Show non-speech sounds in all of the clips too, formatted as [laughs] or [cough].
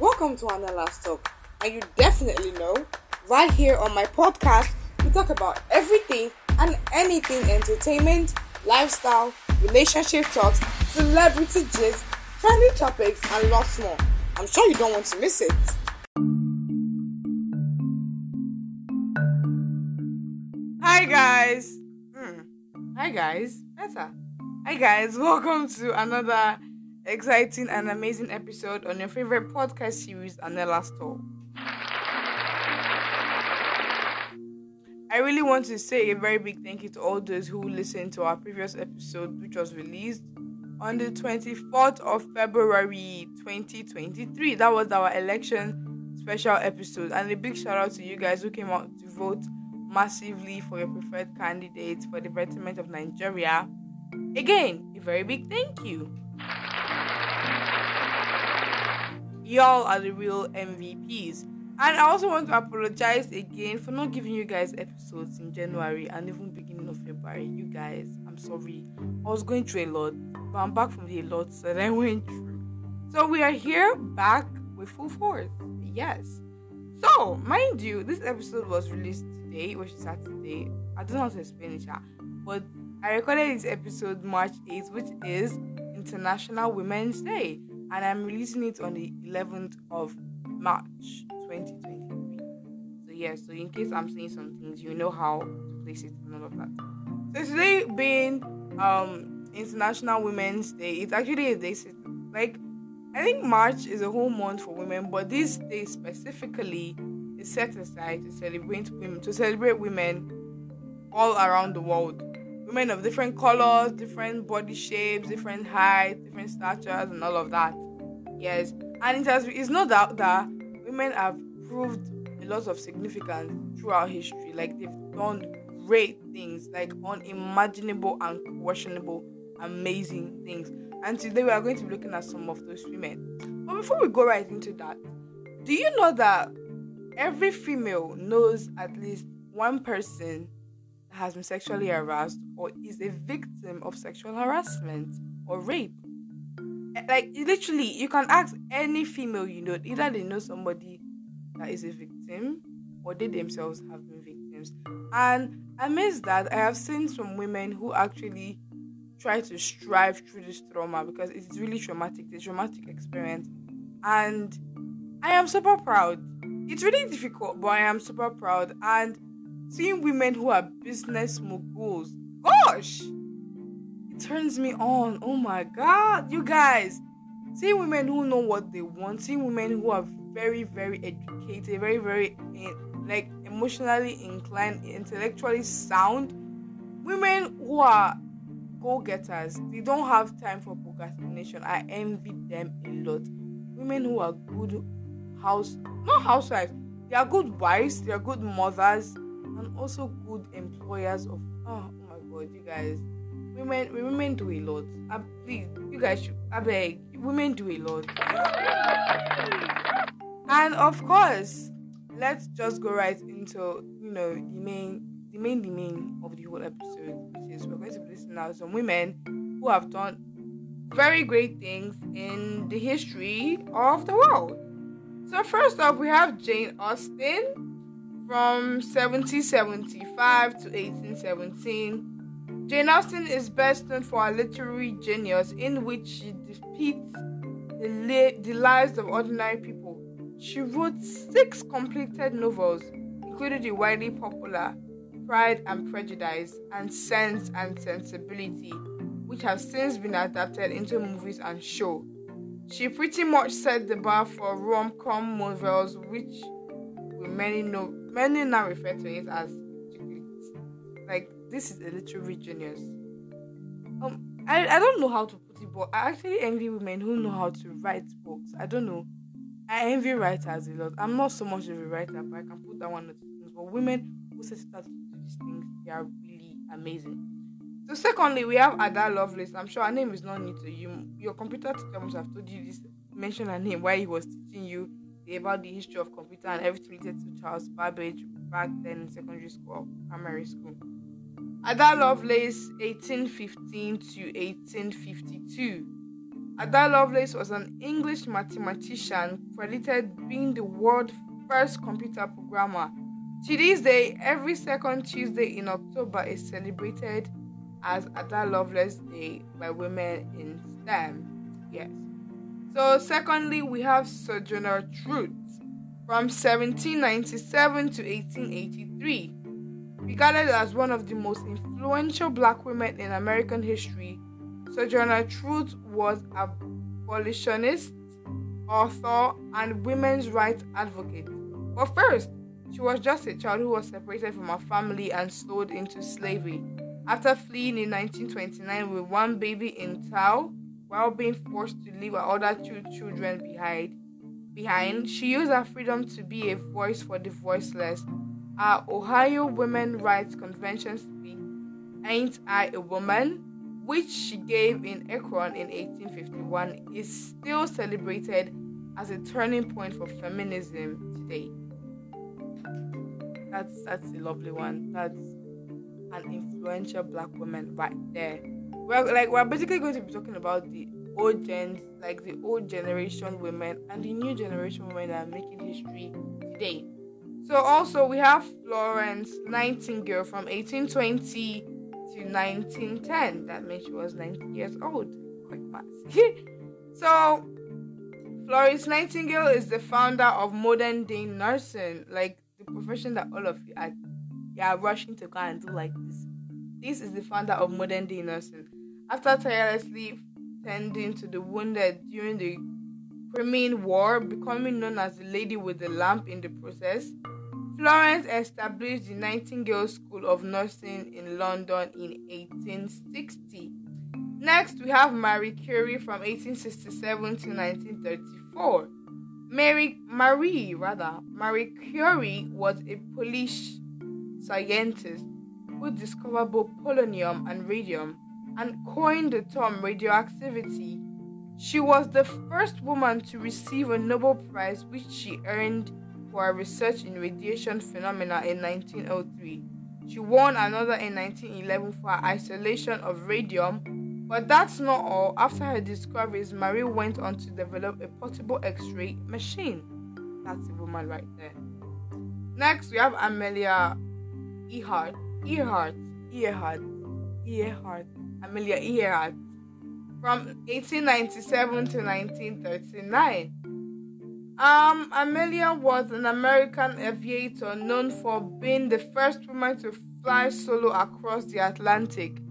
Welcome to Anella's Talk. And you definitely know, right here on my podcast, we talk about everything and anything entertainment, lifestyle, relationship talks, celebrity gist, trending topics, and lots more. I'm sure you don't want to miss it. Hi guys. Hmm. Hi guys. Better. Hi guys. Welcome to another exciting and amazing episode on your favorite podcast series, Anella's Talk. I really want to say a very big thank you to all those who listened to our previous episode, which was released on the 24th of February 2023. That was our election special episode. And a big shout out to you guys who came out to vote massively for your preferred candidates for the betterment of Nigeria. Again, a very big thank you. Y'all are the real MVPs. And I also want to apologize again for not giving you guys episodes in January and even beginning of February. You guys, I'm sorry. I was going through a lot, but I'm back from the lot that I went through. So we are here back with full force. Yes. So, mind you, this episode was released today, which is Saturday. I don't know how to explain it, but I recorded this episode March 8th, which is International Women's Day, and I'm releasing it on the 11th of March 2023. So, yeah, so in case I'm saying some things, you know how to place it and all of that. So, today being um International Women's Day, it's actually a day like I think March is a whole month for women, but this day specifically is set aside to celebrate women, to celebrate women all around the world. Women of different colors, different body shapes, different height, different statures, and all of that. Yes, and it has it's no doubt that women have proved a lot of significance throughout history. Like they've done great things, like unimaginable and questionable, amazing things. And today we are going to be looking at some of those women. But before we go right into that, do you know that every female knows at least one person has been sexually harassed or is a victim of sexual harassment or rape? Eh, like literally, you can ask any female you know, either they know somebody that is a victim or they themselves have been victims. And amidst that, I have seen some women who actually try to strive through this trauma because it's really traumatic, it's traumatic experience. And I am super proud. It's really difficult, but I am super proud. And seeing women who are business moguls, gosh, it turns me on. Oh my god, you guys. Seeing women who know what they want, seeing women who are very, very educated, very, very like emotionally inclined, intellectually sound, women who are go getters. They don't have time for procrastination. I envy them a lot. Women who are good house, not housewives, they are good wives, they are good mothers, and also good employers of. Oh, oh my god, you guys, women, women do a lot. I, please, you guys should. I beg, women do a lot. And of course, let's just go right into you know the main the main the main of the whole episode, which is we're going to be listening now some women who have done very great things in the history of the world. So first off, we have Jane Austen from 1775 to 1817. Jane Austen is best known for her literary genius, in which she depicts the, the lives of ordinary people. She wrote six completed novels, including the widely popular Pride and Prejudice, and Sense and Sensibility, which have since been adapted into movies and show. She pretty much set the bar for rom-com novels, which many know many now refer to it as like this is a literary genius. Um, I, I don't know how to put it, but I actually envy women who know how to write books. I don't know. I envy writers a lot. I'm not so much of a writer, but I can put that one on things. But women who set out to do these things, they are really amazing. So, secondly, we have Ada Lovelace. I'm sure her name is not new to you. Your computer teacher must have told you this, mention her name while he was teaching you about the history of computer and everything related to Charles Babbage back then in secondary school, primary school. Ada Lovelace, 1815 to 1852. Ada Lovelace was an English mathematician credited being the world's first computer programmer. To this day, every second Tuesday in October is celebrated as Ada Lovelace Day by women in STEM. Yes. So, secondly, we have Sojourner Truth from 1797 to 1883. Regarded as one of the most influential black women in American history, Sojourner Truth was abolitionist, author, and women's rights advocate. But first, she was just a child who was separated from her family and sold into slavery. After fleeing in 1929 with one baby in tow, while being forced to leave her other two children behind, behind, she used her freedom to be a voice for the voiceless. Our Ohio Women Rights Convention speech, Ain't I a Woman? which she gave in Akron in 1851, is still celebrated as a turning point for feminism today. That's that's a lovely one. That's an influential black woman right there. Well, like we're basically going to be talking about the old gens, like the old generation women and the new generation women that are making history today. So also we have Florence Nightingale from 1820 to 1910. That means she was 90 years old. Quick math. [laughs] so, Florence Nightingale is the founder of modern day nursing, like the profession that all of you are, you are rushing to go and do like this. This is the founder of modern day nursing. After tirelessly tending to the wounded during the Crimean War, becoming known as the lady with the lamp in the process, Florence established the Nightingale School of Nursing in London in 1860. Next, we have Marie Curie from 1867 to 1934. Mary, Marie, rather, Marie Curie was a Polish scientist who discovered both polonium and radium and coined the term radioactivity. She was the first woman to receive a Nobel Prize, which she earned for her research in radiation phenomena in 1903. She won another in 1911 for her isolation of radium. But that's not all. After her discoveries, Marie went on to develop a portable X ray machine. That's a woman right there. Next, we have Amelia Earhart. Earhart. Earhart. Earhart. Amelia Earhart. From 1897 to 1939. Um, Amelia was an American aviator known for being the first woman to fly solo across the Atlantic.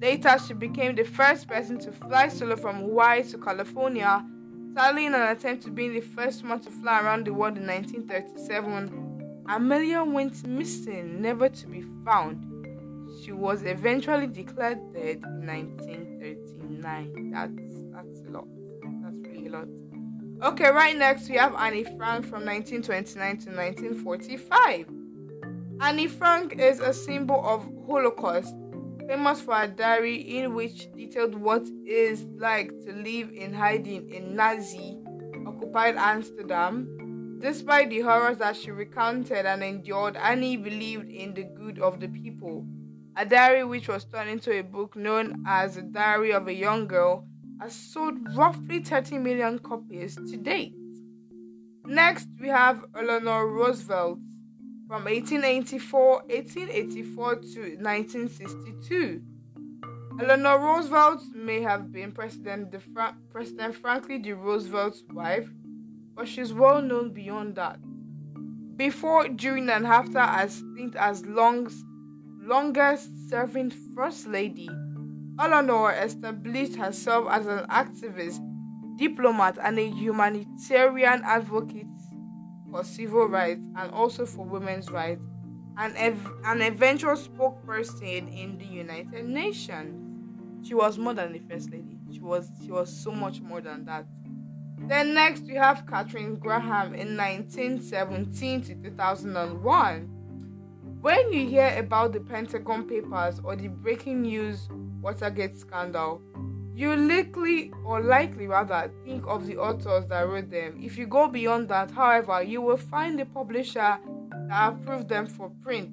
Later, she became the first person to fly solo from Hawaii to California, sadly in an attempt to be the first woman to fly around the world in 1937. Amelia went missing, never to be found. She was eventually declared dead in 1939. That's that's a lot. That's really a lot. Okay, right next we have Annie Frank from 1929 to 1945. Annie Frank is a symbol of Holocaust, famous for a diary in which detailed what it is like to live in hiding in Nazi occupied Amsterdam. Despite the horrors that she recounted and endured, Annie believed in the good of the people. A diary which was turned into a book known as The Diary of a Young Girl has sold roughly 30 million copies to date. Next, we have Eleanor Roosevelt from 1884, 1884 to 1962. Eleanor Roosevelt may have been President, Fra- President Franklin D. Roosevelt's wife, but she's well known beyond that. Before, during, and after a stint as long, longest serving First Lady Eleanor established herself as an activist, diplomat, and a humanitarian advocate for civil rights and also for women's rights, and ev- an eventual spokesperson in the United Nations. She was more than a first lady. She was she was so much more than that. Then next we have Katharine Graham in 1917 to 2001. When you hear about the Pentagon Papers or the breaking news Watergate scandal, you likely or likely rather think of the authors that wrote them. If you go beyond that, however, you will find the publisher that approved them for print,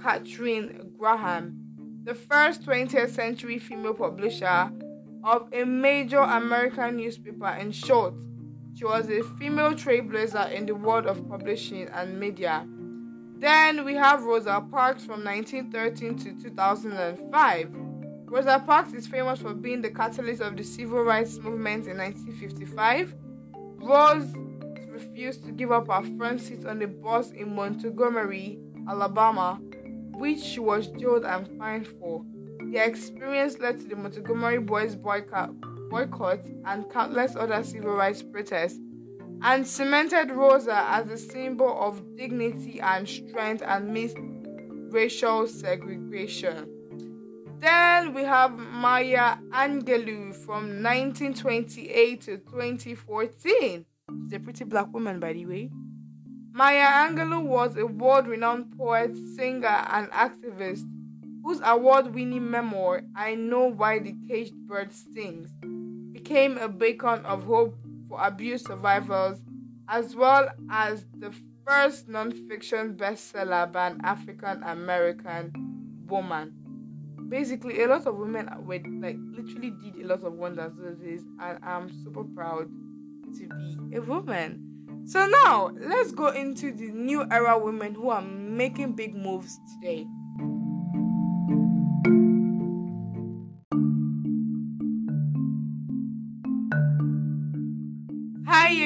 Katharine Graham, the first 20th century female publisher, of a major American newspaper. In short, she was a female trailblazer in the world of publishing and media. Then we have Rosa Parks from 1913 to 2005. Rosa Parks is famous for being the catalyst of the civil rights movement in 1955. Rose refused to give up her front seat on the bus in Montgomery, Alabama, which she was jailed and fined for. The experience led to the Montgomery Boys boycott, boycott and countless other civil rights protests and cemented Rosa as a symbol of dignity and strength amidst racial segregation. Then we have Maya Angelou from 1928 to 2014. She's a pretty black woman, by the way. Maya Angelou was a world renowned poet, singer, and activist whose award winning memoir, I Know Why the Caged Bird Sings, became a beacon of hope for abuse survivors, as well as the first non-fiction bestseller by an African American woman. Basically, a lot of women were like literally did a lot of wonders those and I'm super proud to be a woman. So now let's go into the new era women who are making big moves today.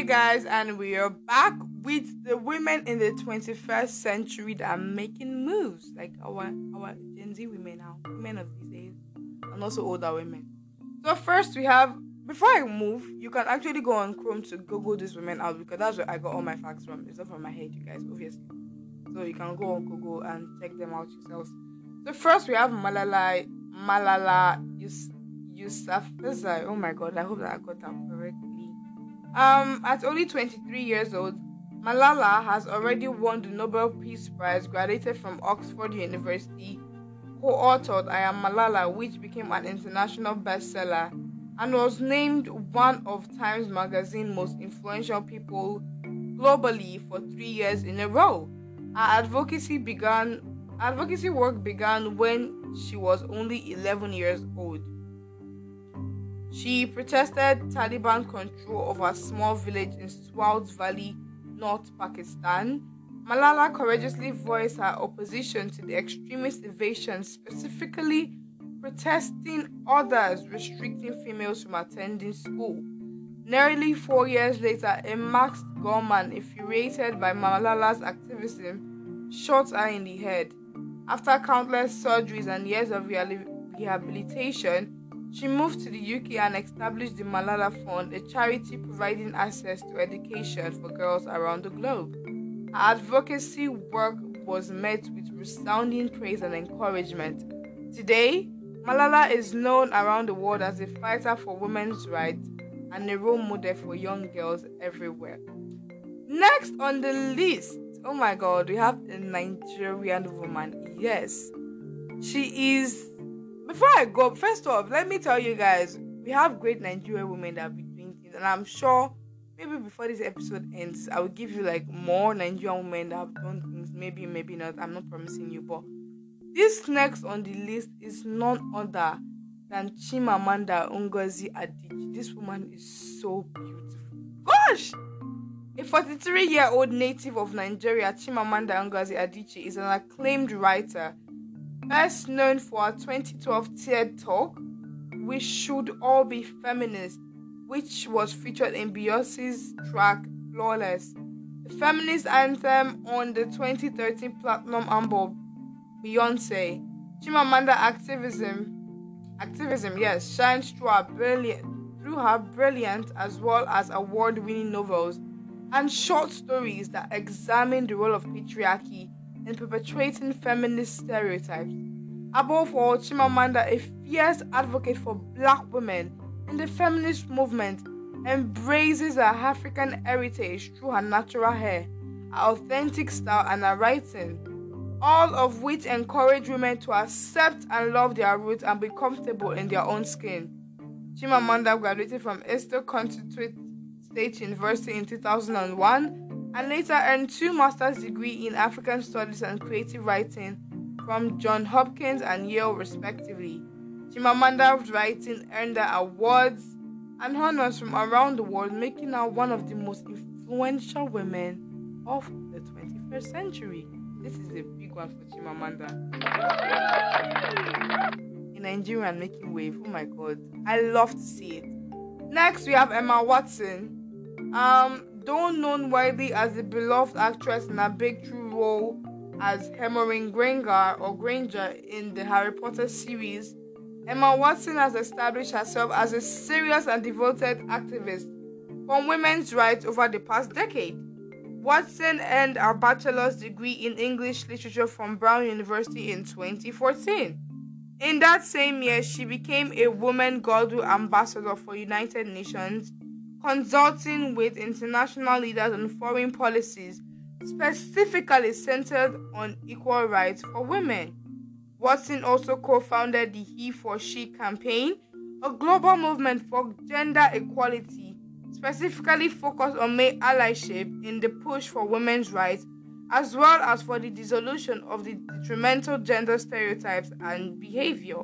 Guys, and we are back with the women in the 21st century that are making moves, like our our Gen Z women now, women of these days, and also older women. So first, we have before I move, you can actually go on Chrome to Google these women out because that's where I got all my facts from. It's not from my head, you guys, obviously. So you can go on Google and check them out yourselves. So first, we have Malala Malala Yousafzai. Oh my God, I hope that I got that correctly. Um, at only 23 years old, Malala has already won the Nobel Peace Prize, graduated from Oxford University, co-authored I Am Malala, which became an international bestseller, and was named one of Times Magazine's most influential people globally for three years in a row. Her advocacy began advocacy work began when she was only 11 years old. She protested Taliban control of a small village in Swat Valley, North Pakistan. Malala courageously voiced her opposition to the extremist invasion, specifically protesting orders restricting females from attending school. Nearly four years later, a masked gunman, infuriated by Malala's activism, shot her in the head. After countless surgeries and years of rehabilitation, she moved to the UK and established the Malala Fund, a charity providing access to education for girls around the globe. Her advocacy work was met with resounding praise and encouragement. Today, Malala is known around the world as a fighter for women's rights and a role model for young girls everywhere. Next on the list, oh my god, we have a Nigerian woman. Yes, she is before I go, first off, let me tell you guys, we have great Nigerian women that have been doing things, and I'm sure maybe before this episode ends, I will give you like more Nigerian women that have done things. Maybe, maybe not. I'm not promising you, but this next on the list is none other than Chimamanda Ngozi Adichie. This woman is so beautiful. Gosh! A 43 year old native of Nigeria, Chimamanda Ngozi Adichie is an acclaimed writer Best known for her 2012 TED Talk, We Should All Be Feminists, which was featured in Beyonce's track Flawless. The feminist anthem on the 2013 Platinum album Beyonce. Chimamanda activism, activism, yes, shines through her brilliant, through her brilliant as well as award-winning novels and short stories that examine the role of patriarchy in perpetuating feminist stereotypes. Above all, Chimamanda, a fierce advocate for black women in the feminist movement, embraces her African heritage through her natural hair, her authentic style, and her writing, all of which encourage women to accept and love their roots and be comfortable in their own skin. Chimamanda graduated from Eastern Connecticut State University in 2001 and later earned two master's degrees in African Studies and Creative Writing from Johns Hopkins and Yale respectively. Chimamanda's writing earned her awards and honors from around the world, making her one of the most influential women of the 21st century. This is a big one for Chimamanda. In Nigeria and making wave. Oh my god. I love to see it. Next we have Emma Watson. Um, though known widely as the beloved actress in a breakthrough role as Hermione Granger or Granger in the Harry Potter series, Emma Watson has established herself as a serious and devoted activist for women's rights over the past decade. Watson earned her bachelor's degree in English literature from Brown University in 2014. In that same year, she became a Women Goodwill Ambassador for United Nations, consulting with international leaders on foreign policies specifically centered on equal rights for women. Watson also co founded the He for She campaign, a global movement for gender equality, specifically focused on male allyship in the push for women's rights, as well as for the dissolution of the detrimental gender stereotypes and behavior.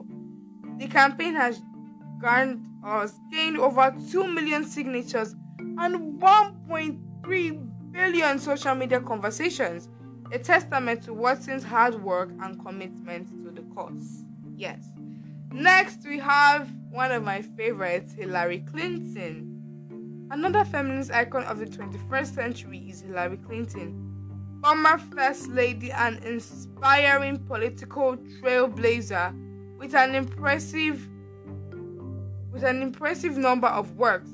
The campaign has garnered, uh, gained over 2 million signatures and 1.3 billion social media conversations, a testament to Watson's hard work and commitment to the cause. Yes. Next, we have one of my favorites, Hillary Clinton. Another feminist icon of the 21st century is Hillary Clinton, former First Lady and inspiring political trailblazer with an impressive with an impressive number of works.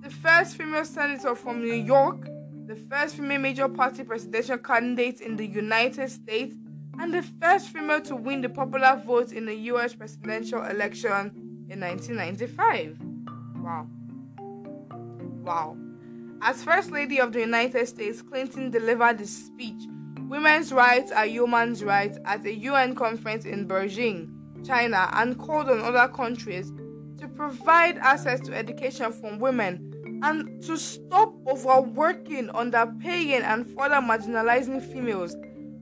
The first female senator from New York, the first female major party presidential candidate in the United States, and the first female to win the popular vote in the US presidential election in 1995. Wow. Wow. As First Lady of the United States, Clinton delivered the speech, Women's Rights are Human Rights, at a UN conference in Beijing, China, and called on other countries to provide access to education for women and to stop overworking, underpaying, and further marginalizing females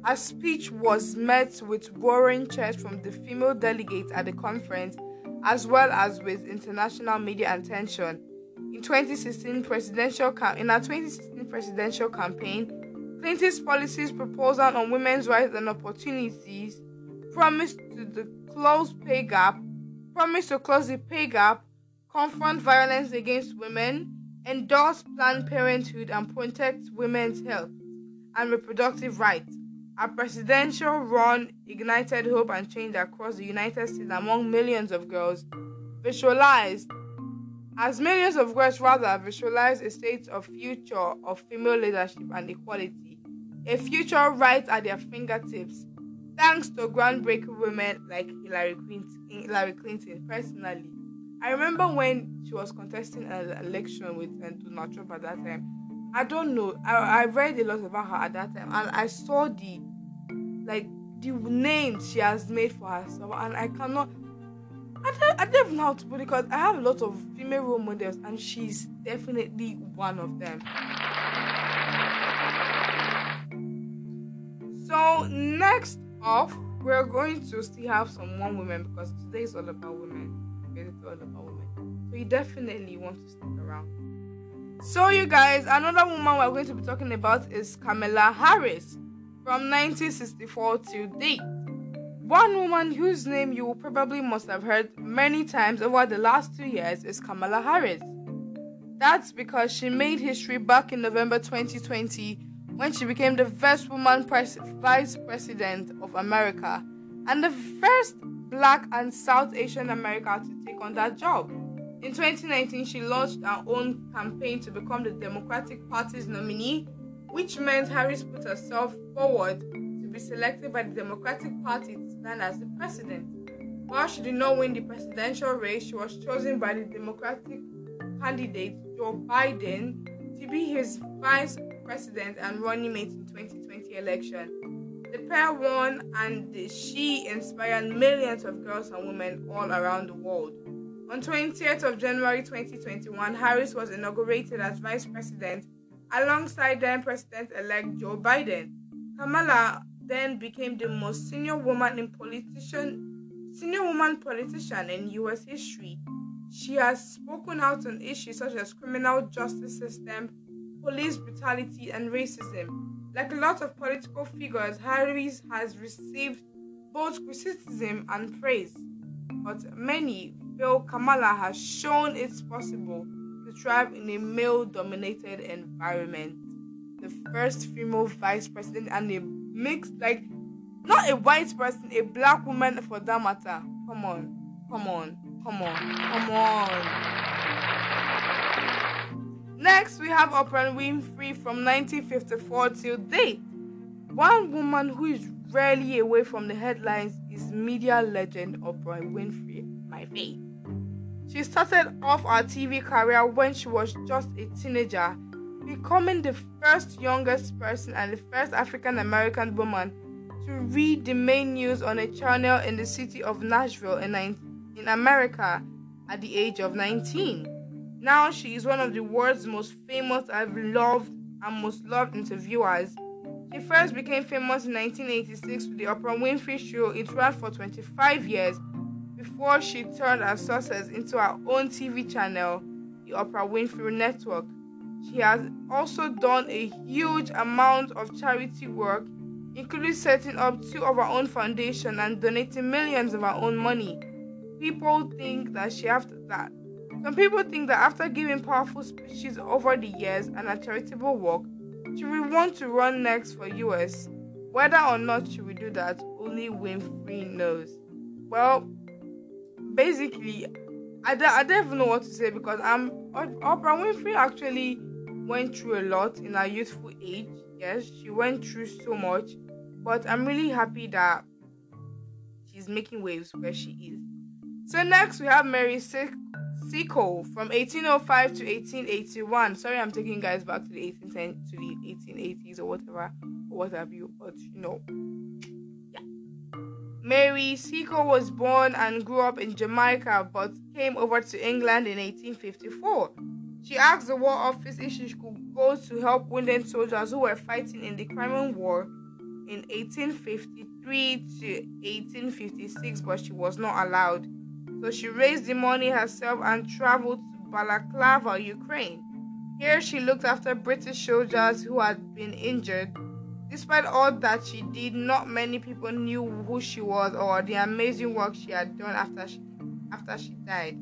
her speech was met with roaring cheers from the female delegates at the conference, as well as with international media attention. In 2016 presidential in her 2016 presidential campaign, Clinton's policies proposal on women's rights and opportunities promised to the close pay gap, promised to close the pay gap, confront violence against women, endorse Planned Parenthood, and protect women's health and reproductive rights. A presidential run ignited hope and change across the United States among millions of girls. Visualized as millions of girls rather visualize a state of future of female leadership and equality, a future right at their fingertips, thanks to groundbreaking women like Hillary Clinton. Hillary Clinton personally, I remember when she was contesting an election with um, Donald Trump at that time. I don't know. I, I read a lot about her at that time, and I saw the like the names she has made for herself, and I cannot. I don't, I don't even know how to put it because I have a lot of female role models, and she's definitely one of them. So next off, we're going to still have some one women because today is all about women. It's all about women. So you definitely want to stick around. So you guys, another woman we're going to be talking about is Kamala Harris from 1964 to date. One woman whose name you probably must have heard many times over the last two years is Kamala Harris. That's because she made history back in November 2020 when she became the first woman pres- vice president of America and the first black and South Asian American to take on that job. In 2019, she launched her own campaign to become the Democratic Party's nominee which meant Harris put herself forward to be selected by the Democratic Party to stand as the president. While she did not win the presidential race, she was chosen by the Democratic candidate Joe Biden to be his vice president and running mate in 2020 election. The pair won and she inspired millions of girls and women all around the world. On 20th of January 2021, Harris was inaugurated as vice president alongside then President elect Joe Biden. Kamala then became the most senior woman in politician senior woman politician in US history. She has spoken out on issues such as criminal justice system, police brutality, and racism. Like a lot of political figures, Harris has received both criticism and praise, but many feel Kamala has shown it's possible to thrive in a male dominated environment. The first female vice president and a mixed, like, not a white person, a black woman for that matter. Come on, come on, come on, come on. Next, we have Oprah Winfrey from 1954 till date. One woman who is rarely away from the headlines is media legend Oprah Winfrey, my faith. She started off her TV career when she was just a teenager, becoming the first youngest person and the first African American woman to read the main news on a channel in the city of Nashville in, in America at the age of 19. Now she is one of the world's most famous and loved and most loved interviewers. She first became famous in 1986 with the Oprah Winfrey Show. It ran for 25 years before she turned her success into her own TV channel, the Oprah Winfrey Network. She has also done a huge amount of charity work, including setting up two of her own foundations and donating millions of her own money. People think that she after that some people think that after giving powerful speeches over the years and a charitable work, she will want to run next for US. Whether or not she will do that, only Winfrey knows. Well, basically, I don't, I don't even know what to say because I'm Oprah Winfrey actually went through a lot in her youthful age. Yes, she went through so much, but I'm really happy that she's making waves where she is. So next we have Mary Seacole from 1805 to 1881. Sorry, I'm taking guys back to the 1810 to the 1880s or whatever, or what have you. But you know, yeah. Mary Seacole was born and grew up in Jamaica but came over to England in 1854. She asked the War Office if she could go to help wounded soldiers who were fighting in the Crimean War in 1853 to 1856, but she was not allowed. So she raised the money herself and traveled to Balaclava, Ukraine. Here she looked after British soldiers who had been injured Despite all that she did, not many people knew who she was or the amazing work she had done after she, after she died.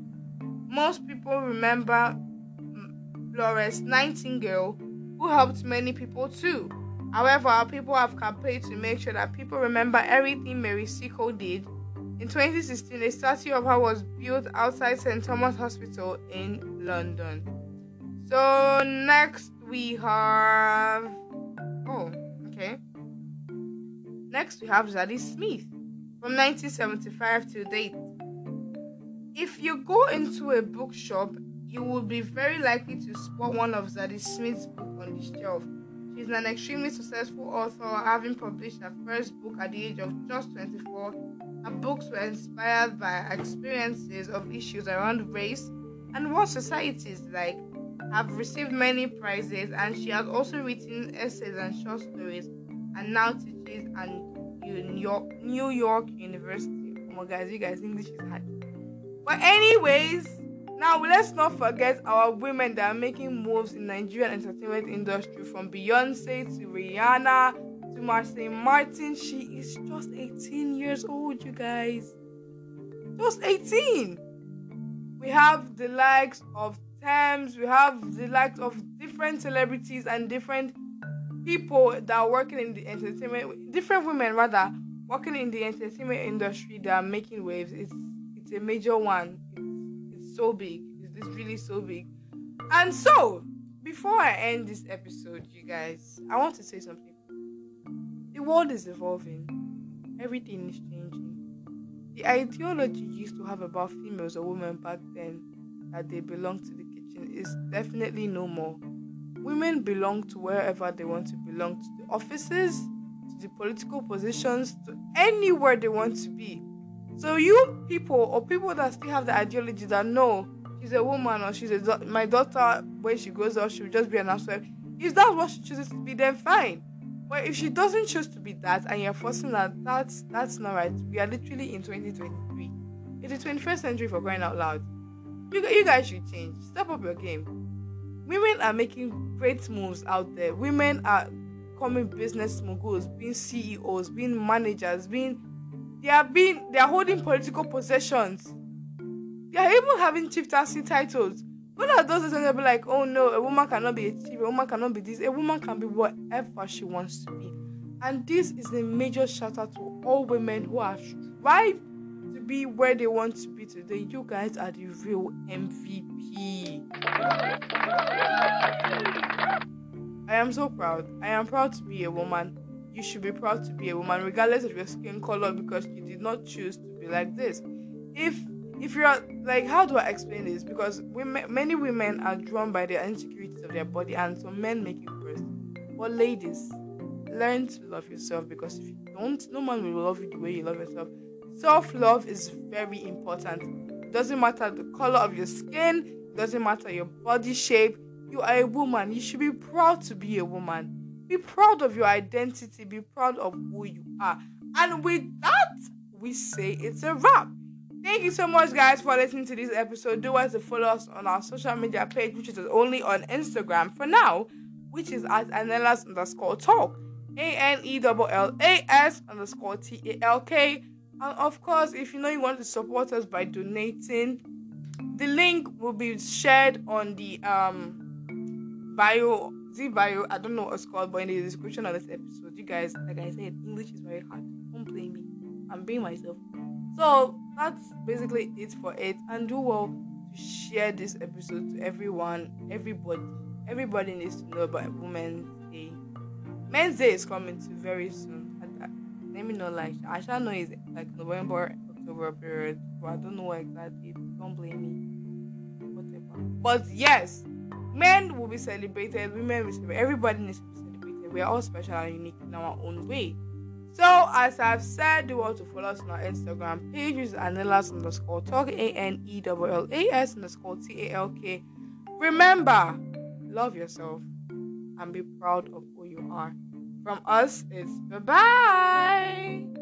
Most people remember Florence Nightingale, who helped many people too. However, people have campaigned to make sure that people remember everything Mary Seacole did. In 2016, a statue of her was built outside St. Thomas Hospital in London. So, next we have. Oh. Okay. Next, we have Zadie Smith from 1975 to date. If you go into a bookshop, you will be very likely to spot one of Zadie Smith's books on the shelf. She's an extremely successful author, having published her first book at the age of just 24. Her books were inspired by experiences of issues around race and what society is like have received many prizes and she has also written essays and short stories and now teaches at New York, New York University. Oh my guys, you guys, English is hard. But anyways, now let's not forget our women that are making moves in Nigerian entertainment industry from Beyonce to Rihanna to Marsai Martin. She is just 18 years old, you guys. Just 18. We have the likes of Tems, we have the likes of different celebrities and different people that are working in the entertainment, different women rather, working in the entertainment industry that are making waves. It's it's a major one. It's, it's so big. It's, it's really so big. And so, before I end this episode, you guys, I want to say something. The world is evolving. Everything is changing. The ideology used to have about females or women back then that they belong to the kitchen is definitely no more. Women belong to wherever they want to belong to the offices, to the political positions, to anywhere they want to be. So you people or people that still have the ideology that no, she's a woman or she's a do- my daughter when she grows up she'll just be an housewife. If that's what she chooses to be, then fine. But if she doesn't choose to be that and you're forcing her, that's that's not right. We are literally in 2023. It's the 21st century for crying out loud. You, you guys should change. Step up your game. Women are making great moves out there. Women are becoming business moguls, being CEOs, being managers, being they are being they are holding political possessions. They are even having chieftaincy titles. One of those is going to be like, oh no, a woman cannot be a chief, a woman cannot be this, a woman can be whatever she wants to be. And this is a major shout out to all women who have strived to be where they want to be today. You guys are the real MVP. I am so proud. I am proud to be a woman. You should be proud to be a woman, regardless of your skin color, because you did not choose to be like this. If if you're like how do i explain this? Because women many women are drawn by the insecurities of their body and some men make it worse. But ladies learn to love yourself because if you don't no man will love you the way you love yourself. Self-love is very important. It doesn't matter the color of your skin. It doesn't matter your body shape. You are a woman. You should be proud to be a woman. Be proud of your identity. Be proud of who you are. And with that we say it's a wrap Thank you so much, guys, for listening to this episode. Do us to follow us on our social media page, which is only on Instagram for now, which is at Anellas underscore talk. A N E L L A S underscore T A L K. And of course, if you know you want to support us by donating, the link will be shared on the um bio Z bio. I don't know what it's called, but in the description of this episode, you guys, like I said, English is very hard. Don't blame me. I'm being myself. So that's basically it for it. And do well to share this episode to everyone, everybody. Everybody needs to know about Women's Day. Men's Day is coming to very soon. Uh, let me know, like I shall know it's like November, October period, but I don't know exactly. Don't blame me. Whatever. But yes, men will be celebrated. Women will be celebrated. Everybody needs to be celebrated. We are all special and unique in our own way. So, as I've said, do want to follow us on our Instagram page, which is Anellas underscore talk, A N E L L A S underscore T A L K. Remember, love yourself and be proud of who you are. From us, it's bye bye.